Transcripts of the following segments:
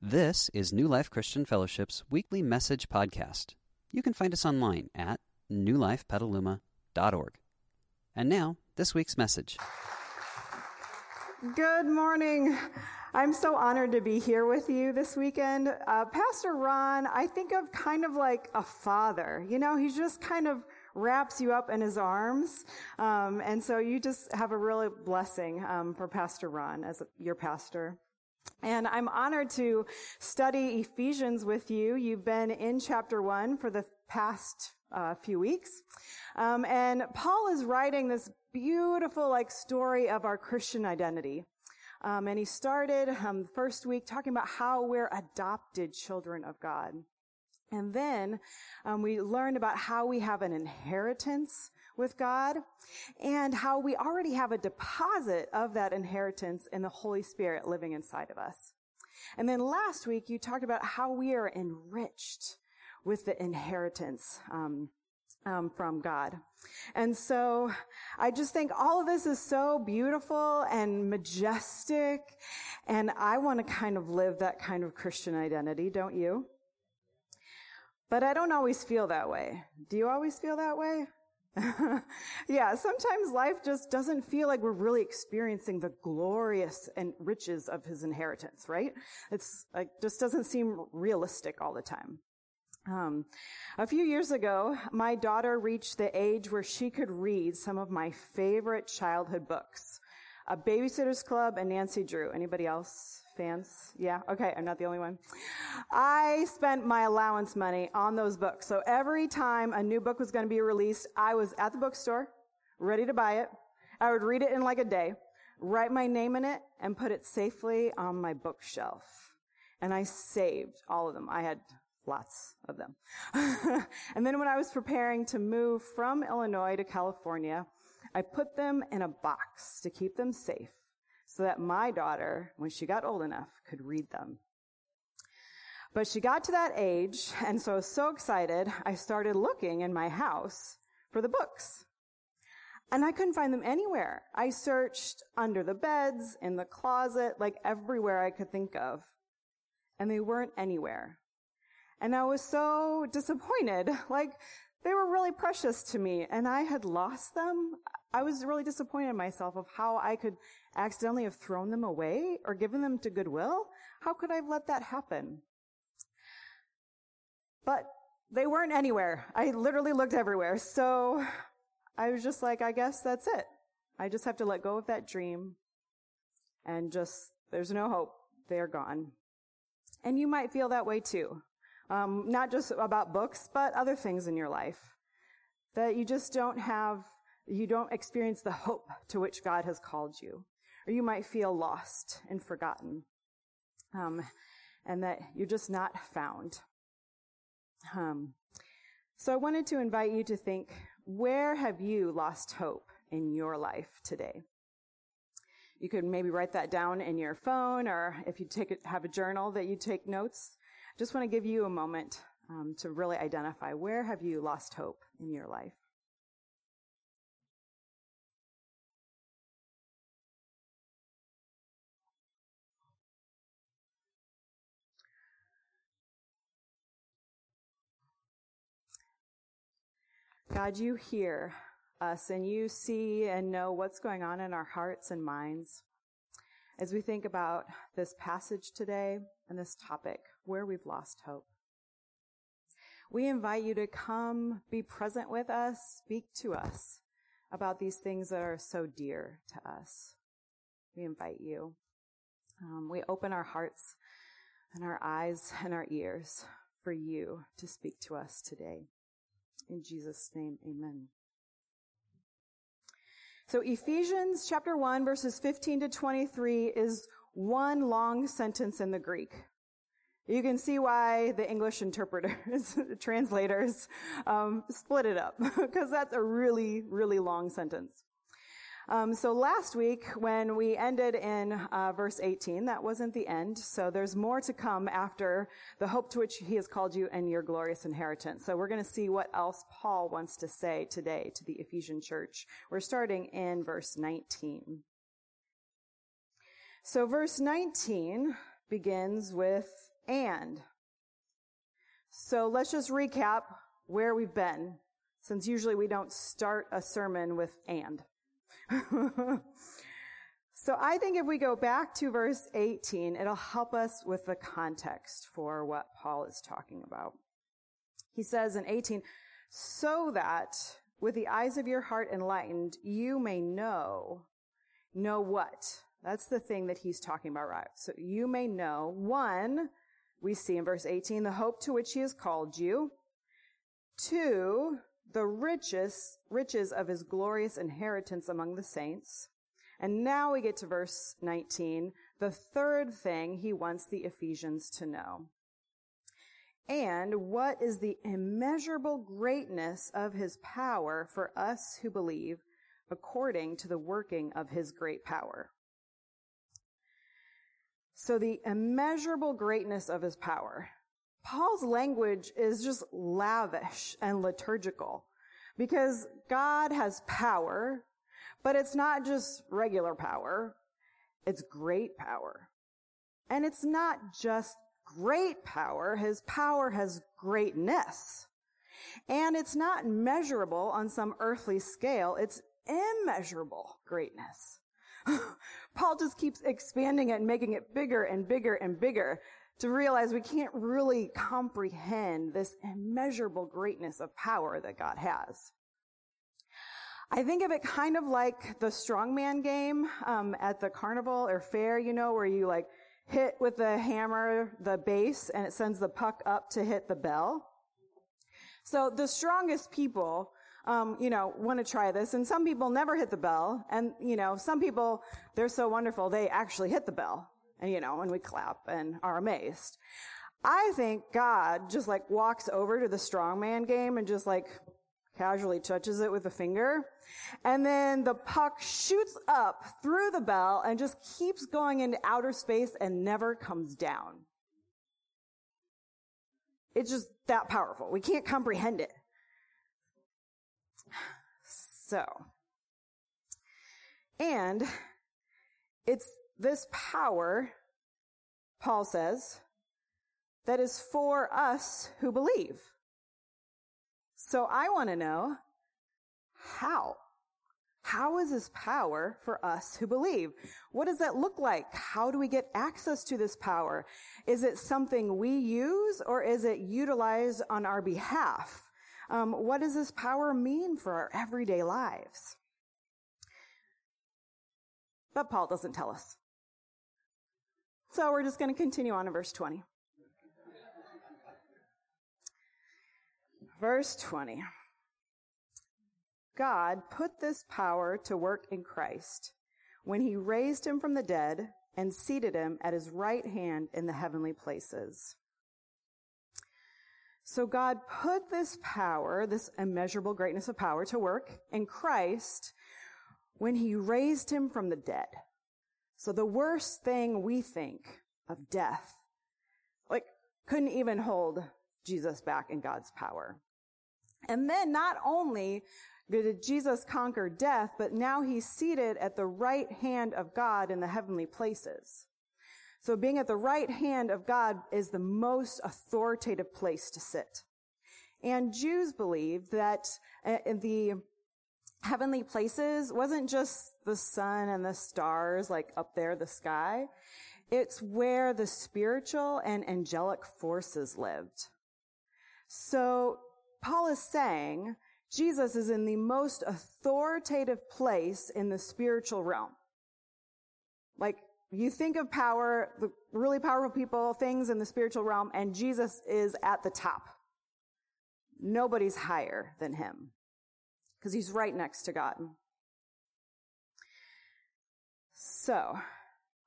This is New Life Christian Fellowship's weekly message podcast. You can find us online at newlifepetaluma.org. And now, this week's message. Good morning. I'm so honored to be here with you this weekend. Uh, Pastor Ron, I think of kind of like a father. You know, he just kind of wraps you up in his arms. Um, and so you just have a really blessing um, for Pastor Ron as a, your pastor. And I'm honored to study Ephesians with you. You've been in chapter one for the past uh, few weeks. Um, and Paul is writing this beautiful like story of our Christian identity. Um, and he started um, the first week talking about how we're adopted children of God. And then um, we learned about how we have an inheritance with God and how we already have a deposit of that inheritance in the Holy Spirit living inside of us. And then last week you talked about how we are enriched with the inheritance um, um, from God. And so I just think all of this is so beautiful and majestic. And I want to kind of live that kind of Christian identity, don't you? But I don't always feel that way. Do you always feel that way? yeah, sometimes life just doesn't feel like we're really experiencing the glorious and riches of his inheritance, right? It's like just doesn't seem realistic all the time. Um, a few years ago, my daughter reached the age where she could read some of my favorite childhood books. A Babysitter's Club and Nancy Drew. Anybody else fans? Yeah? Okay, I'm not the only one. I spent my allowance money on those books. So every time a new book was going to be released, I was at the bookstore, ready to buy it. I would read it in like a day, write my name in it, and put it safely on my bookshelf. And I saved all of them. I had lots of them. and then when I was preparing to move from Illinois to California, I put them in a box to keep them safe so that my daughter, when she got old enough, could read them. But she got to that age, and so I was so excited, I started looking in my house for the books. And I couldn't find them anywhere. I searched under the beds, in the closet, like everywhere I could think of. And they weren't anywhere. And I was so disappointed. Like, they were really precious to me and I had lost them. I was really disappointed in myself of how I could accidentally have thrown them away or given them to Goodwill. How could I have let that happen? But they weren't anywhere. I literally looked everywhere. So I was just like, I guess that's it. I just have to let go of that dream and just, there's no hope. They're gone. And you might feel that way too. Um, not just about books, but other things in your life. That you just don't have, you don't experience the hope to which God has called you. Or you might feel lost and forgotten. Um, and that you're just not found. Um, so I wanted to invite you to think, where have you lost hope in your life today? You could maybe write that down in your phone, or if you take it, have a journal that you take notes, just want to give you a moment um, to really identify where have you lost hope in your life. God, you hear us and you see and know what's going on in our hearts and minds. As we think about this passage today and this topic, where we've lost hope. We invite you to come be present with us, speak to us about these things that are so dear to us. We invite you. Um, we open our hearts and our eyes and our ears for you to speak to us today. In Jesus' name, amen. So Ephesians chapter 1 verses 15 to 23 is one long sentence in the Greek. You can see why the English interpreters, translators, um, split it up because that's a really, really long sentence. Um, so last week, when we ended in uh, verse 18, that wasn't the end. So there's more to come after the hope to which He has called you and your glorious inheritance. So we're going to see what else Paul wants to say today to the Ephesian church. We're starting in verse 19. So verse 19 begins with and. So let's just recap where we've been, since usually we don't start a sermon with and. so I think if we go back to verse 18, it'll help us with the context for what Paul is talking about. He says in 18, so that with the eyes of your heart enlightened, you may know, know what? That's the thing that he's talking about, right? So you may know, one, we see in verse 18, the hope to which he has called you. to the riches, riches of his glorious inheritance among the saints. And now we get to verse 19, the third thing he wants the Ephesians to know. And what is the immeasurable greatness of his power for us who believe according to the working of his great power? So the immeasurable greatness of his power. Paul's language is just lavish and liturgical because God has power, but it's not just regular power. It's great power. And it's not just great power. His power has greatness. And it's not measurable on some earthly scale. It's immeasurable greatness. Paul just keeps expanding it and making it bigger and bigger and bigger to realize we can't really comprehend this immeasurable greatness of power that God has. I think of it kind of like the strongman game um, at the carnival or fair, you know, where you like hit with the hammer the base and it sends the puck up to hit the bell. So the strongest people um, you know, want to try this. And some people never hit the bell. And, you know, some people, they're so wonderful, they actually hit the bell. And, you know, and we clap and are amazed. I think God just like walks over to the strongman game and just like casually touches it with a finger. And then the puck shoots up through the bell and just keeps going into outer space and never comes down. It's just that powerful. We can't comprehend it. So, and it's this power, Paul says, that is for us who believe. So I want to know how. How is this power for us who believe? What does that look like? How do we get access to this power? Is it something we use or is it utilized on our behalf? Um, what does this power mean for our everyday lives? But Paul doesn't tell us. So we're just going to continue on in verse 20. verse 20. God put this power to work in Christ when he raised him from the dead and seated him at his right hand in the heavenly places. So God put this power, this immeasurable greatness of power to work in Christ when he raised him from the dead. So the worst thing we think of death, like couldn't even hold Jesus back in God's power. And then not only did Jesus conquer death, but now he's seated at the right hand of God in the heavenly places. So being at the right hand of God is the most authoritative place to sit. And Jews believed that uh, the heavenly places wasn't just the sun and the stars like up there, the sky. It's where the spiritual and angelic forces lived. So Paul is saying Jesus is in the most authoritative place in the spiritual realm. Like you think of power, the really powerful people, things in the spiritual realm, and Jesus is at the top. Nobody's higher than him because he's right next to God. So,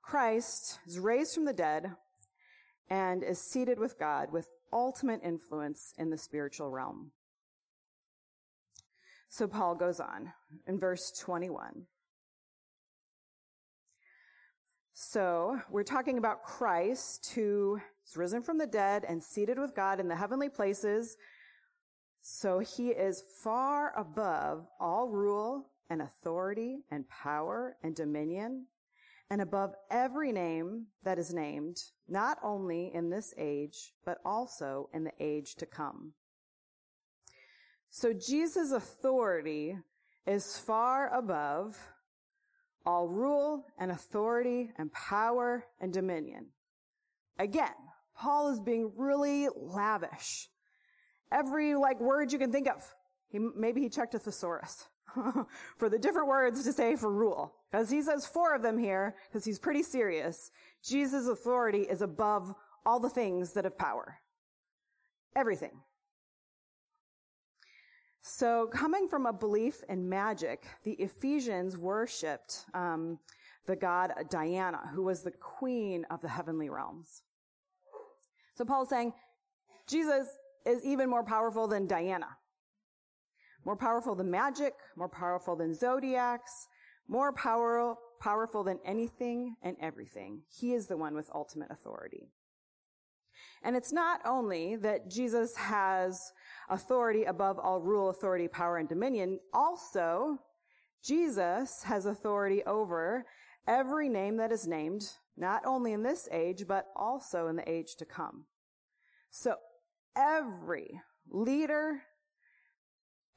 Christ is raised from the dead and is seated with God with ultimate influence in the spiritual realm. So Paul goes on in verse 21. So we're talking about Christ who is risen from the dead and seated with God in the heavenly places. So he is far above all rule and authority and power and dominion and above every name that is named, not only in this age, but also in the age to come. So Jesus' authority is far above all rule and authority and power and dominion. Again, Paul is being really lavish. Every like word you can think of. He, maybe he checked a thesaurus for the different words to say for rule. Because he says four of them here, because he's pretty serious. Jesus' authority is above all the things that have power. Everything. So, coming from a belief in magic, the Ephesians worshipped um, the god Diana, who was the queen of the heavenly realms. So, Paul's saying Jesus is even more powerful than Diana, more powerful than magic, more powerful than zodiacs, more power, powerful than anything and everything. He is the one with ultimate authority. And it's not only that Jesus has authority above all rule, authority, power, and dominion. Also, Jesus has authority over every name that is named, not only in this age, but also in the age to come. So every leader,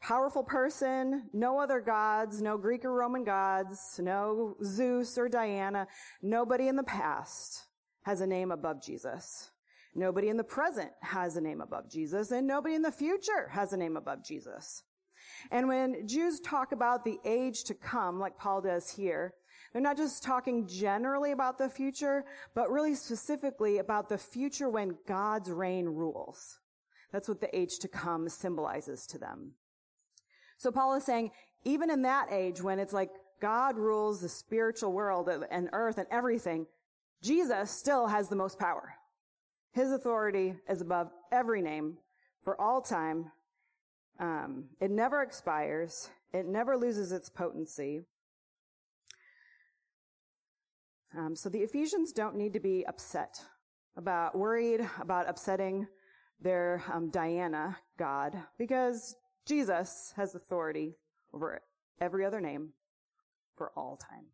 powerful person, no other gods, no Greek or Roman gods, no Zeus or Diana, nobody in the past has a name above Jesus. Nobody in the present has a name above Jesus, and nobody in the future has a name above Jesus. And when Jews talk about the age to come, like Paul does here, they're not just talking generally about the future, but really specifically about the future when God's reign rules. That's what the age to come symbolizes to them. So Paul is saying, even in that age when it's like God rules the spiritual world and earth and everything, Jesus still has the most power. His authority is above every name for all time. Um, it never expires. It never loses its potency. Um, so the Ephesians don't need to be upset about, worried about upsetting their um, Diana God, because Jesus has authority over every other name for all time.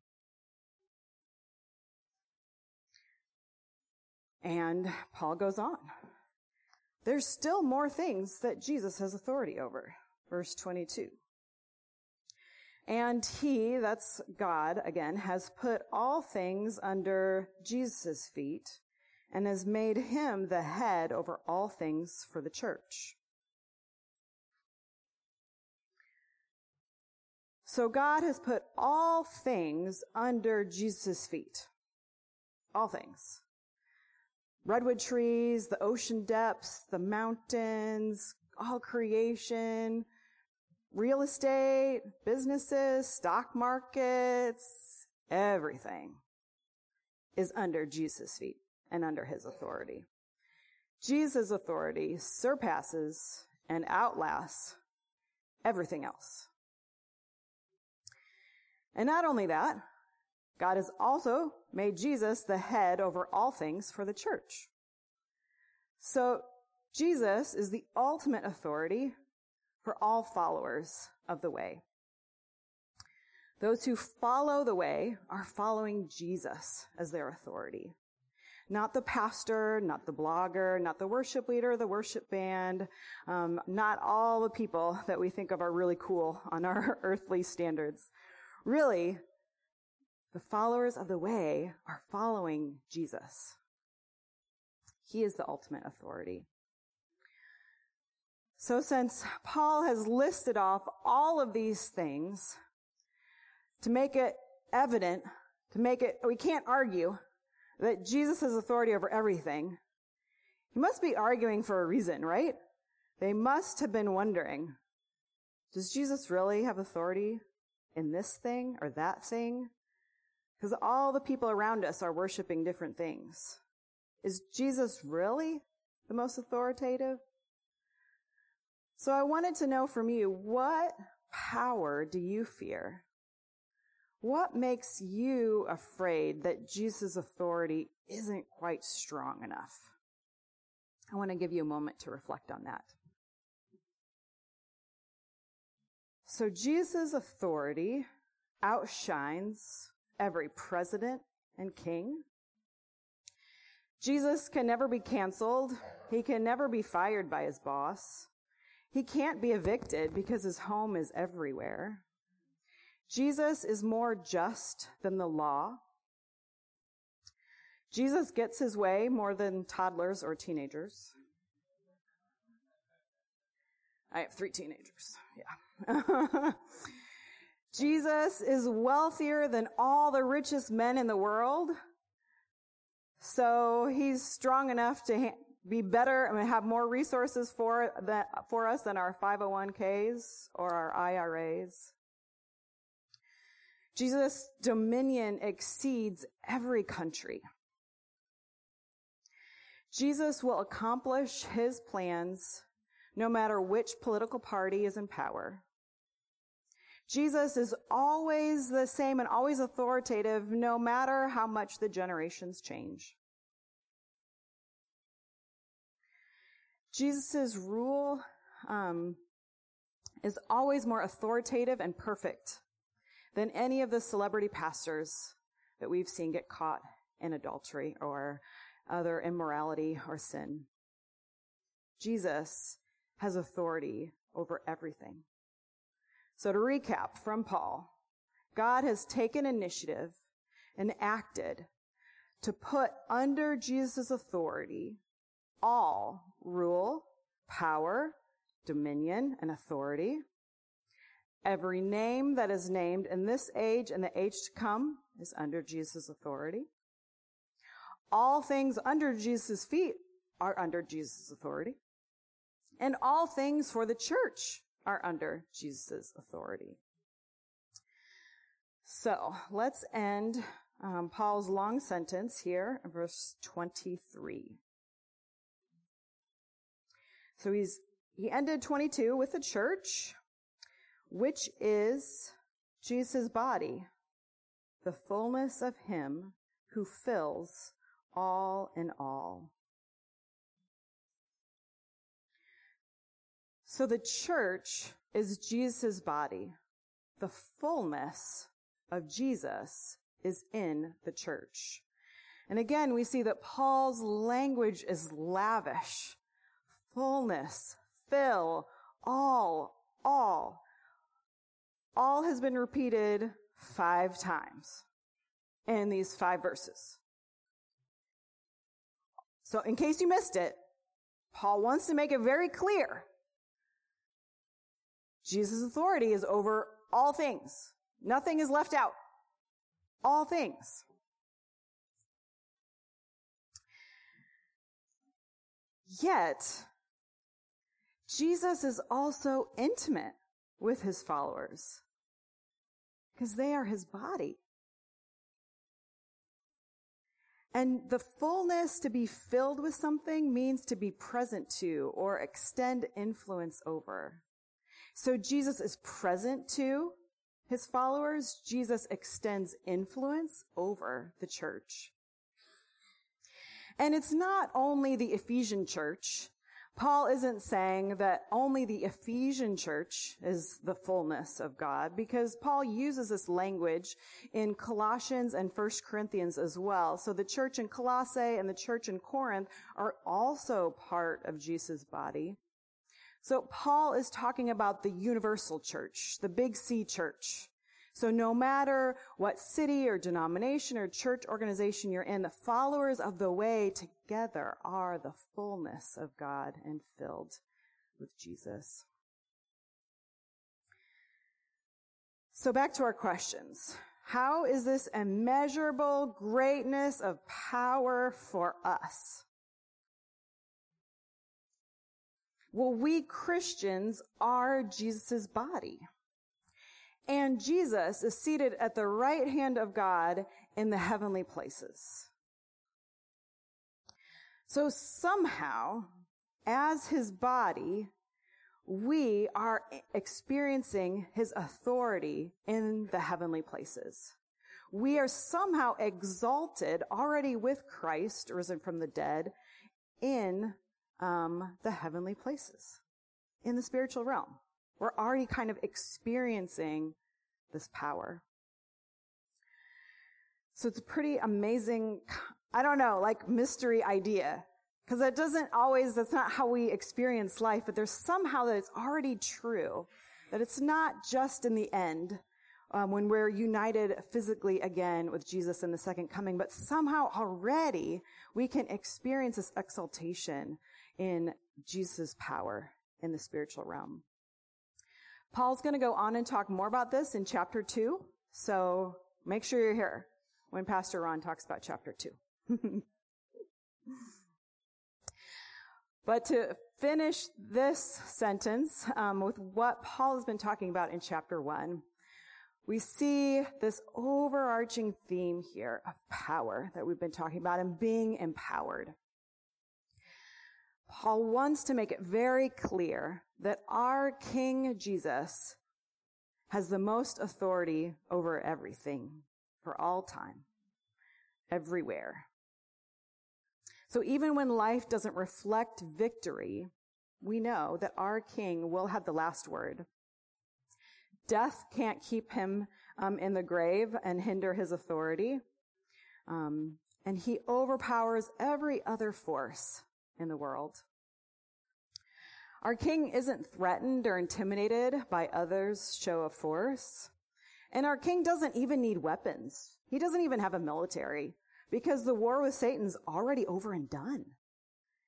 And Paul goes on. There's still more things that Jesus has authority over. Verse 22. And he, that's God again, has put all things under Jesus' feet and has made him the head over all things for the church. So God has put all things under Jesus' feet. All things redwood trees, the ocean depths, the mountains, all creation, real estate, businesses, stock markets, everything is under Jesus' feet and under his authority. Jesus' authority surpasses and outlasts everything else. And not only that, God has also made Jesus the head over all things for the church. So Jesus is the ultimate authority for all followers of the way. Those who follow the way are following Jesus as their authority. Not the pastor, not the blogger, not the worship leader, the worship band, um, not all the people that we think of are really cool on our earthly standards. Really, the followers of the way are following Jesus. He is the ultimate authority. So since Paul has listed off all of these things to make it evident, to make it, we can't argue that Jesus has authority over everything, he must be arguing for a reason, right? They must have been wondering, does Jesus really have authority in this thing or that thing? Because all the people around us are worshiping different things. Is Jesus really the most authoritative? So I wanted to know from you, what power do you fear? What makes you afraid that Jesus' authority isn't quite strong enough? I want to give you a moment to reflect on that. So Jesus' authority outshines every president and king. Jesus can never be canceled. He can never be fired by his boss. He can't be evicted because his home is everywhere. Jesus is more just than the law. Jesus gets his way more than toddlers or teenagers. I have three teenagers. Yeah. Jesus is wealthier than all the richest men in the world. So he's strong enough to ha- be better and have more resources for that, for us than our 501ks or our IRAs. Jesus' dominion exceeds every country. Jesus will accomplish his plans no matter which political party is in power. Jesus is always the same and always authoritative, no matter how much the generations change. Jesus' rule um, is always more authoritative and perfect than any of the celebrity pastors that we've seen get caught in adultery or other immorality or sin. Jesus has authority over everything. So to recap from Paul, God has taken initiative and acted to put under Jesus' authority all rule, power, dominion, and authority. Every name that is named in this age and the age to come is under Jesus' authority. All things under Jesus' feet are under Jesus' authority. And all things for the church are under Jesus' authority. So let's end um, Paul's long sentence here verse 23. So he's, he ended 22 with the church, which is Jesus' body, the fullness of him who fills all in all. So the church is Jesus' body. The fullness of Jesus is in the church. And again, we see that Paul's language is lavish. Fullness, fill, all, all. All has been repeated five times in these five verses. So in case you missed it, Paul wants to make it very clear. Jesus' authority is over all things. Nothing is left out. All things. Yet, Jesus is also intimate with his followers because they are his body. And the fullness to be filled with something means to be present to or extend influence over. So Jesus is present to his followers. Jesus extends influence over the church. And it's not only the Ephesian church Paul isn't saying that only the Ephesian church is the fullness of God because Paul uses this language in Colossians and 1 Corinthians as well. So the church in Colossae and the church in Corinth are also part of Jesus' body. So Paul is talking about the universal church, the big C church. So no matter what city or denomination or church organization you're in, the followers of the way together are the fullness of God and filled with Jesus. So back to our questions. How is this immeasurable greatness of power for us? Well, we Christians are Jesus' body. And Jesus is seated at the right hand of God in the heavenly places. So somehow, as his body, we are experiencing his authority in the heavenly places. We are somehow exalted already with Christ, risen from the dead, in um, the heavenly places, in the spiritual realm. We're already kind of experiencing this power. So it's a pretty amazing, I don't know, like mystery idea. Because that doesn't always, that's not how we experience life, but there's somehow that it's already true. That it's not just in the end, um, when we're united physically again with Jesus in the second coming, but somehow already we can experience this exaltation in Jesus' power in the spiritual realm. Paul's going to go on and talk more about this in chapter two. So make sure you're here when Pastor Ron talks about chapter two. but to finish this sentence um, with what Paul has been talking about in chapter one, we see this overarching theme here of power that we've been talking about and being empowered. Paul wants to make it very clear that our King Jesus has the most authority over everything for all time, everywhere. So even when life doesn't reflect victory, we know that our King will have the last word. Death can't keep him um, in the grave and hinder his authority. Um, and he overpowers every other force in the world. Our king isn't threatened or intimidated by others' show of force. And our king doesn't even need weapons. He doesn't even have a military because the war with Satan's already over and done.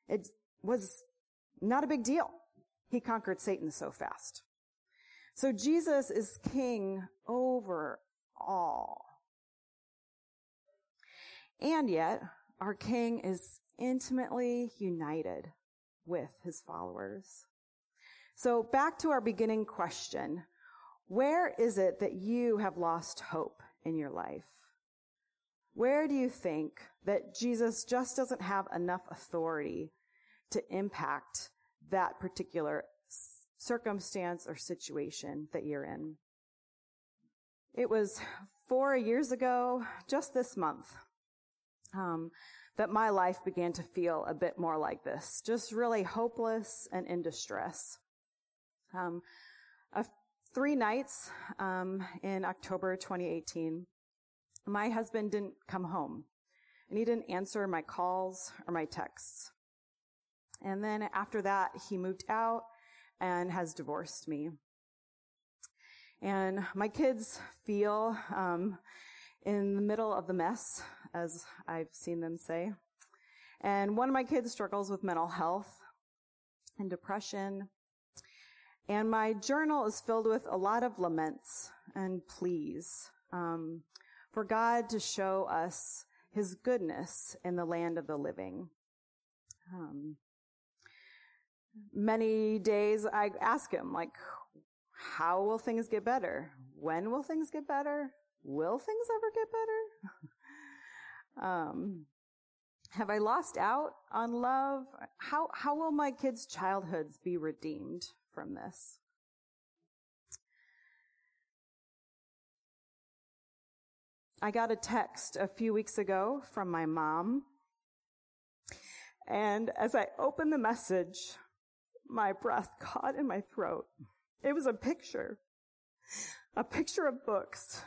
It was not a big deal. He conquered Satan so fast. So Jesus is king over all. And yet, our king is intimately united with his followers. So back to our beginning question. Where is it that you have lost hope in your life? Where do you think that Jesus just doesn't have enough authority to impact that particular circumstance or situation that you're in? It was four years ago, just this month, um, that my life began to feel a bit more like this, just really hopeless and in distress. Um, three nights um, in October 2018, my husband didn't come home, and he didn't answer my calls or my texts. And then after that, he moved out and has divorced me. And my kids feel um, in the middle of the mess, as I've seen them say. And one of my kids struggles with mental health and depression. And my journal is filled with a lot of laments and pleas um, for God to show us His goodness in the land of the living. Um, many days I ask Him, like, how will things get better? When will things get better? Will things ever get better? um, have I lost out on love? How, how will my kids' childhoods be redeemed from this? I got a text a few weeks ago from my mom. And as I opened the message, my breath caught in my throat. It was a picture, a picture of books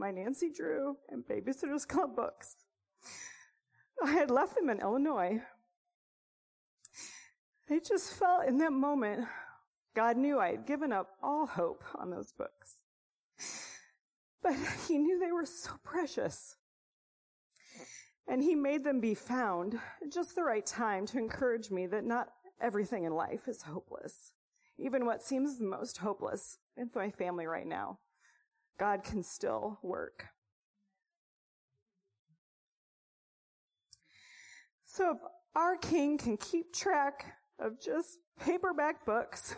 my Nancy Drew and Babysitters Club books. I had left them in Illinois. I just felt in that moment, God knew I had given up all hope on those books. But He knew they were so precious. And He made them be found at just the right time to encourage me that not everything in life is hopeless. Even what seems the most hopeless in my family right now God can still work. So if our king can keep track of just paperback books,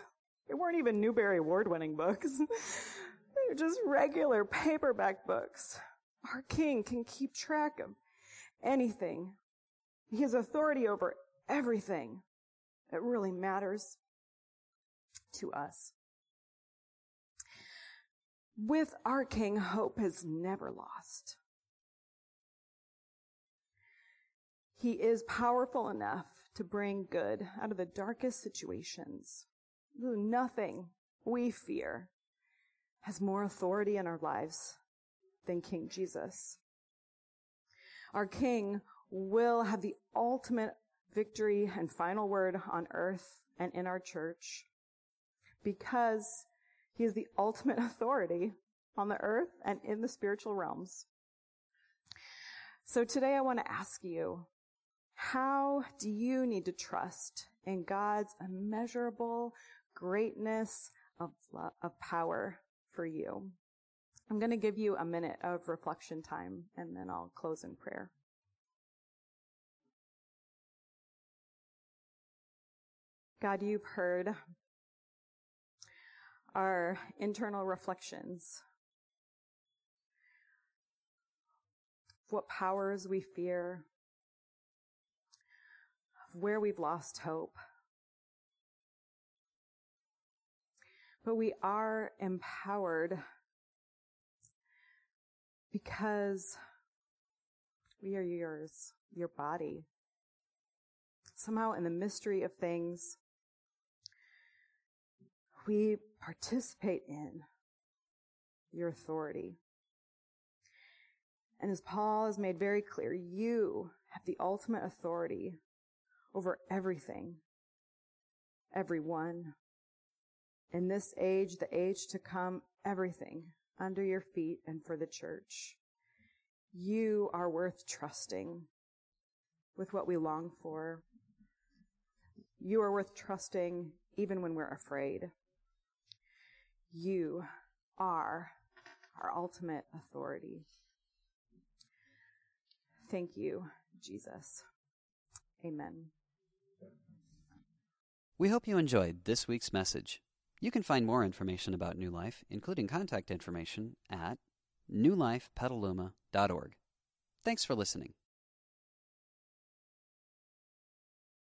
they weren't even Newbery Award winning books. They're just regular paperback books. Our king can keep track of anything. He has authority over everything that really matters to us. With our King, hope is never lost. He is powerful enough to bring good out of the darkest situations. Nothing we fear has more authority in our lives than King Jesus. Our King will have the ultimate victory and final word on earth and in our church because he is the ultimate authority on the earth and in the spiritual realms. So today I want to ask you, how do you need to trust in God's immeasurable greatness of, of power for you? I'm going to give you a minute of reflection time and then I'll close in prayer. God, you've heard our internal reflections. What powers we fear, where we've lost hope. But we are empowered because we are yours, your body. Somehow in the mystery of things, we participate in your authority. And as Paul has made very clear, you have the ultimate authority over everything, everyone. In this age, the age to come, everything under your feet and for the church. You are worth trusting with what we long for. You are worth trusting even when we're afraid. You are our ultimate authority. Thank you, Jesus. Amen. We hope you enjoyed this week's message. You can find more information about New Life, including contact information, at newlifepetaluma.org. Thanks for listening.